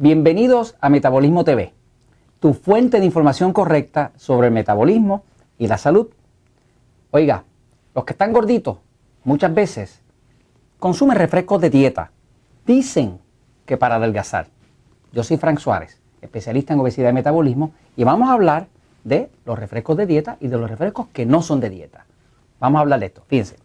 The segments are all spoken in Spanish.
Bienvenidos a Metabolismo TV, tu fuente de información correcta sobre el metabolismo y la salud. Oiga, los que están gorditos muchas veces consumen refrescos de dieta. Dicen que para adelgazar. Yo soy Frank Suárez, especialista en obesidad y metabolismo, y vamos a hablar de los refrescos de dieta y de los refrescos que no son de dieta. Vamos a hablar de esto, fíjense.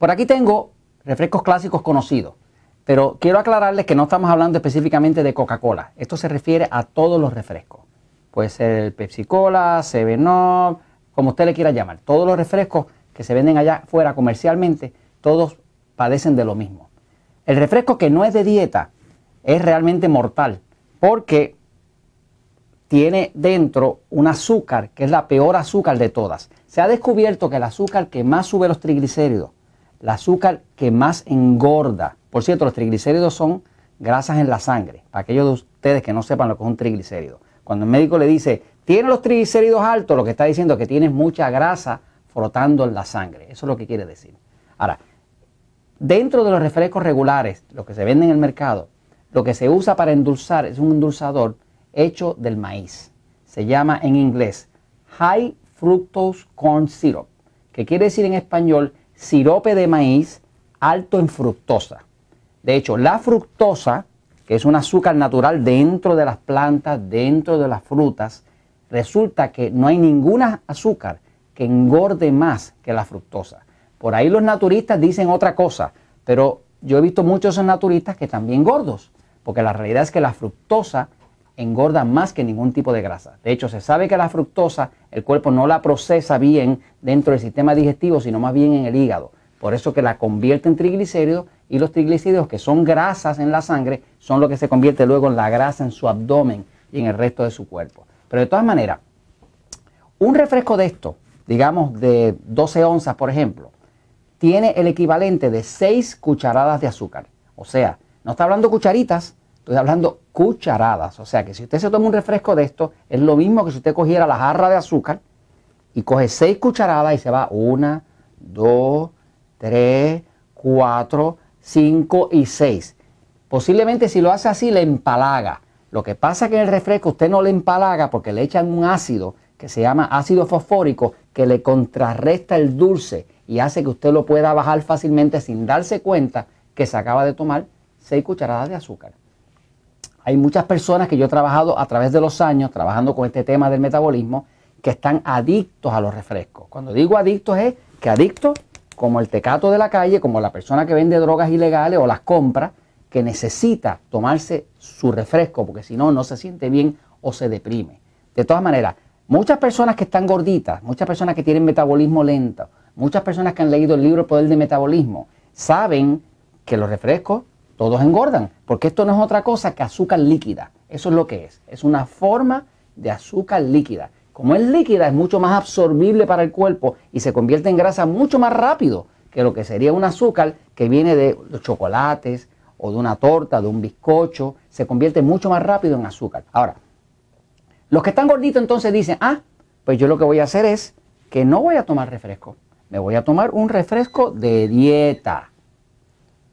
Por aquí tengo refrescos clásicos conocidos. Pero quiero aclararles que no estamos hablando específicamente de Coca-Cola. Esto se refiere a todos los refrescos. Puede ser Pepsi-Cola, Seven Up, como usted le quiera llamar. Todos los refrescos que se venden allá fuera comercialmente, todos padecen de lo mismo. El refresco que no es de dieta es realmente mortal porque tiene dentro un azúcar que es la peor azúcar de todas. Se ha descubierto que el azúcar que más sube los triglicéridos, el azúcar que más engorda, por cierto, los triglicéridos son grasas en la sangre. Para aquellos de ustedes que no sepan lo que es un triglicérido. Cuando el médico le dice, tiene los triglicéridos altos, lo que está diciendo es que tienes mucha grasa frotando en la sangre. Eso es lo que quiere decir. Ahora, dentro de los refrescos regulares, los que se venden en el mercado, lo que se usa para endulzar es un endulzador hecho del maíz. Se llama en inglés High Fructose Corn Syrup, que quiere decir en español sirope de maíz alto en fructosa. De hecho, la fructosa, que es un azúcar natural dentro de las plantas, dentro de las frutas, resulta que no hay ninguna azúcar que engorde más que la fructosa. Por ahí los naturistas dicen otra cosa, pero yo he visto muchos naturistas que también gordos, porque la realidad es que la fructosa engorda más que ningún tipo de grasa. De hecho, se sabe que la fructosa el cuerpo no la procesa bien dentro del sistema digestivo, sino más bien en el hígado. Por eso que la convierte en triglicéridos y los triglicéridos que son grasas en la sangre son lo que se convierte luego en la grasa en su abdomen y en el resto de su cuerpo. Pero de todas maneras, un refresco de esto, digamos de 12 onzas por ejemplo, tiene el equivalente de 6 cucharadas de azúcar. O sea, no está hablando cucharitas, estoy hablando cucharadas. O sea que si usted se toma un refresco de esto, es lo mismo que si usted cogiera la jarra de azúcar y coge 6 cucharadas y se va una, dos, 3, 4, 5 y 6. Posiblemente si lo hace así le empalaga. Lo que pasa es que en el refresco usted no le empalaga porque le echan un ácido que se llama ácido fosfórico que le contrarresta el dulce y hace que usted lo pueda bajar fácilmente sin darse cuenta que se acaba de tomar 6 cucharadas de azúcar. Hay muchas personas que yo he trabajado a través de los años trabajando con este tema del metabolismo que están adictos a los refrescos. Cuando digo adictos es que adictos como el tecato de la calle, como la persona que vende drogas ilegales o las compra, que necesita tomarse su refresco porque si no, no se siente bien o se deprime. De todas maneras, muchas personas que están gorditas, muchas personas que tienen metabolismo lento, muchas personas que han leído el libro El Poder del Metabolismo, saben que los refrescos todos engordan, porque esto no es otra cosa que azúcar líquida. Eso es lo que es. Es una forma de azúcar líquida. Como es líquida, es mucho más absorbible para el cuerpo y se convierte en grasa mucho más rápido que lo que sería un azúcar que viene de los chocolates o de una torta, de un bizcocho. Se convierte mucho más rápido en azúcar. Ahora, los que están gorditos entonces dicen, ah, pues yo lo que voy a hacer es que no voy a tomar refresco. Me voy a tomar un refresco de dieta.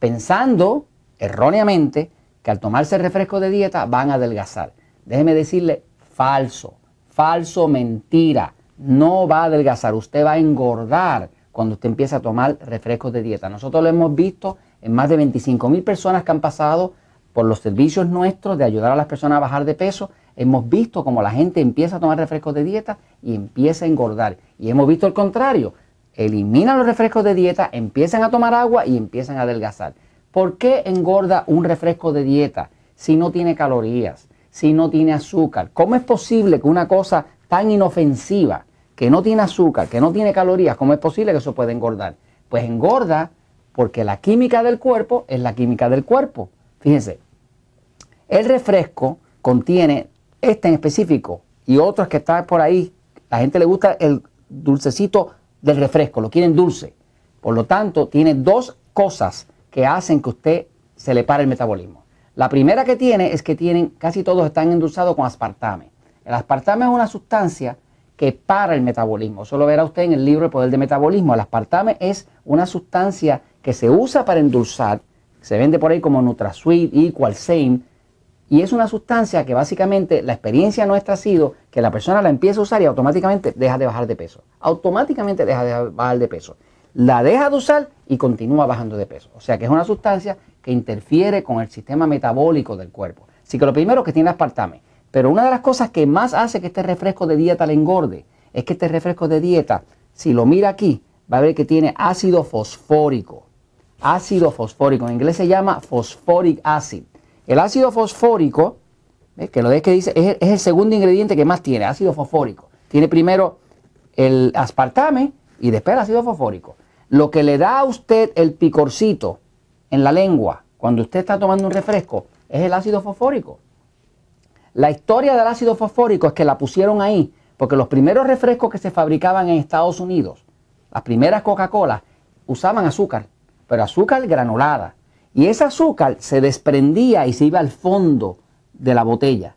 Pensando erróneamente que al tomarse refresco de dieta van a adelgazar. Déjeme decirle, falso. Falso, mentira. No va a adelgazar, usted va a engordar cuando usted empieza a tomar refrescos de dieta. Nosotros lo hemos visto en más de 25 mil personas que han pasado por los servicios nuestros de ayudar a las personas a bajar de peso. Hemos visto como la gente empieza a tomar refrescos de dieta y empieza a engordar. Y hemos visto el contrario. Eliminan los refrescos de dieta, empiezan a tomar agua y empiezan a adelgazar. ¿Por qué engorda un refresco de dieta si no tiene calorías? si no tiene azúcar? ¿Cómo es posible que una cosa tan inofensiva, que no tiene azúcar, que no tiene calorías, cómo es posible que eso pueda engordar? Pues engorda porque la química del cuerpo es la química del cuerpo. Fíjense, el refresco contiene este en específico y otros que están por ahí. La gente le gusta el dulcecito del refresco, lo quieren dulce. Por lo tanto, tiene dos cosas que hacen que usted se le pare el metabolismo. La primera que tiene es que tienen, casi todos están endulzados con aspartame. El aspartame es una sustancia que para el metabolismo. Eso lo verá usted en el libro El Poder de Metabolismo. El aspartame es una sustancia que se usa para endulzar, se vende por ahí como NutraSweet, Equal, Same, Y es una sustancia que básicamente la experiencia nuestra ha sido que la persona la empieza a usar y automáticamente deja de bajar de peso. Automáticamente deja de bajar de peso. La deja de usar y continúa bajando de peso. O sea que es una sustancia que interfiere con el sistema metabólico del cuerpo. Así que lo primero que tiene aspartame. Pero una de las cosas que más hace que este refresco de dieta le engorde es que este refresco de dieta, si lo mira aquí, va a ver que tiene ácido fosfórico. Ácido fosfórico. En inglés se llama phosphoric acid. El ácido fosfórico, que lo ves que dice, es, el segundo ingrediente que más tiene, ácido fosfórico. Tiene primero el aspartame y después el ácido fosfórico. Lo que le da a usted el picorcito en la lengua cuando usted está tomando un refresco es el ácido fosfórico. La historia del ácido fosfórico es que la pusieron ahí porque los primeros refrescos que se fabricaban en Estados Unidos, las primeras Coca-Cola, usaban azúcar, pero azúcar granulada. Y ese azúcar se desprendía y se iba al fondo de la botella.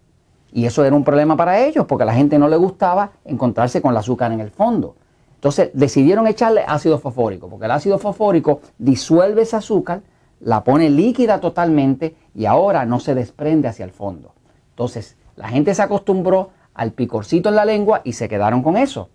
Y eso era un problema para ellos porque a la gente no le gustaba encontrarse con el azúcar en el fondo. Entonces decidieron echarle ácido fosfórico porque el ácido fosfórico disuelve ese azúcar, la pone líquida totalmente y ahora no se desprende hacia el fondo. Entonces la gente se acostumbró al picorcito en la lengua y se quedaron con eso.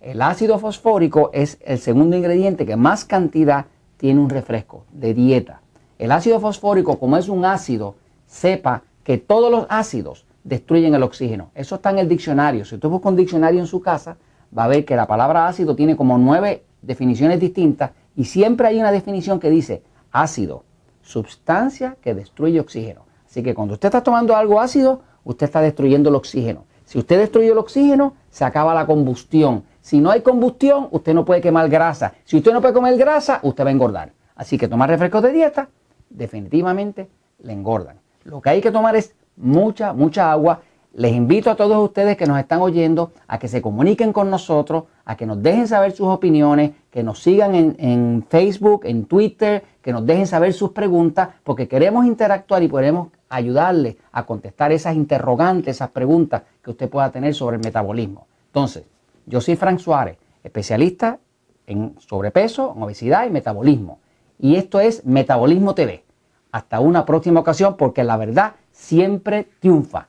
El ácido fosfórico es el segundo ingrediente que más cantidad tiene un refresco de dieta. El ácido fosfórico, como es un ácido, sepa que todos los ácidos destruyen el oxígeno. Eso está en el diccionario. Si usted busca un diccionario en su casa, va a ver que la palabra ácido tiene como nueve definiciones distintas y siempre hay una definición que dice ácido, sustancia que destruye oxígeno. Así que cuando usted está tomando algo ácido, usted está destruyendo el oxígeno. Si usted destruye el oxígeno, se acaba la combustión. Si no hay combustión, usted no puede quemar grasa. Si usted no puede comer grasa, usted va a engordar. Así que tomar refrescos de dieta definitivamente le engordan. Lo que hay que tomar es mucha, mucha agua. Les invito a todos ustedes que nos están oyendo a que se comuniquen con nosotros, a que nos dejen saber sus opiniones, que nos sigan en, Facebook, en Twitter, que nos dejen saber sus preguntas, porque queremos interactuar y podemos ayudarle a contestar esas interrogantes, esas preguntas que usted pueda tener sobre el metabolismo. Entonces, yo soy Frank Suárez, especialista en sobrepeso, en obesidad y metabolismo. Y esto es Metabolismo TV. Hasta una próxima ocasión porque la verdad siempre triunfa.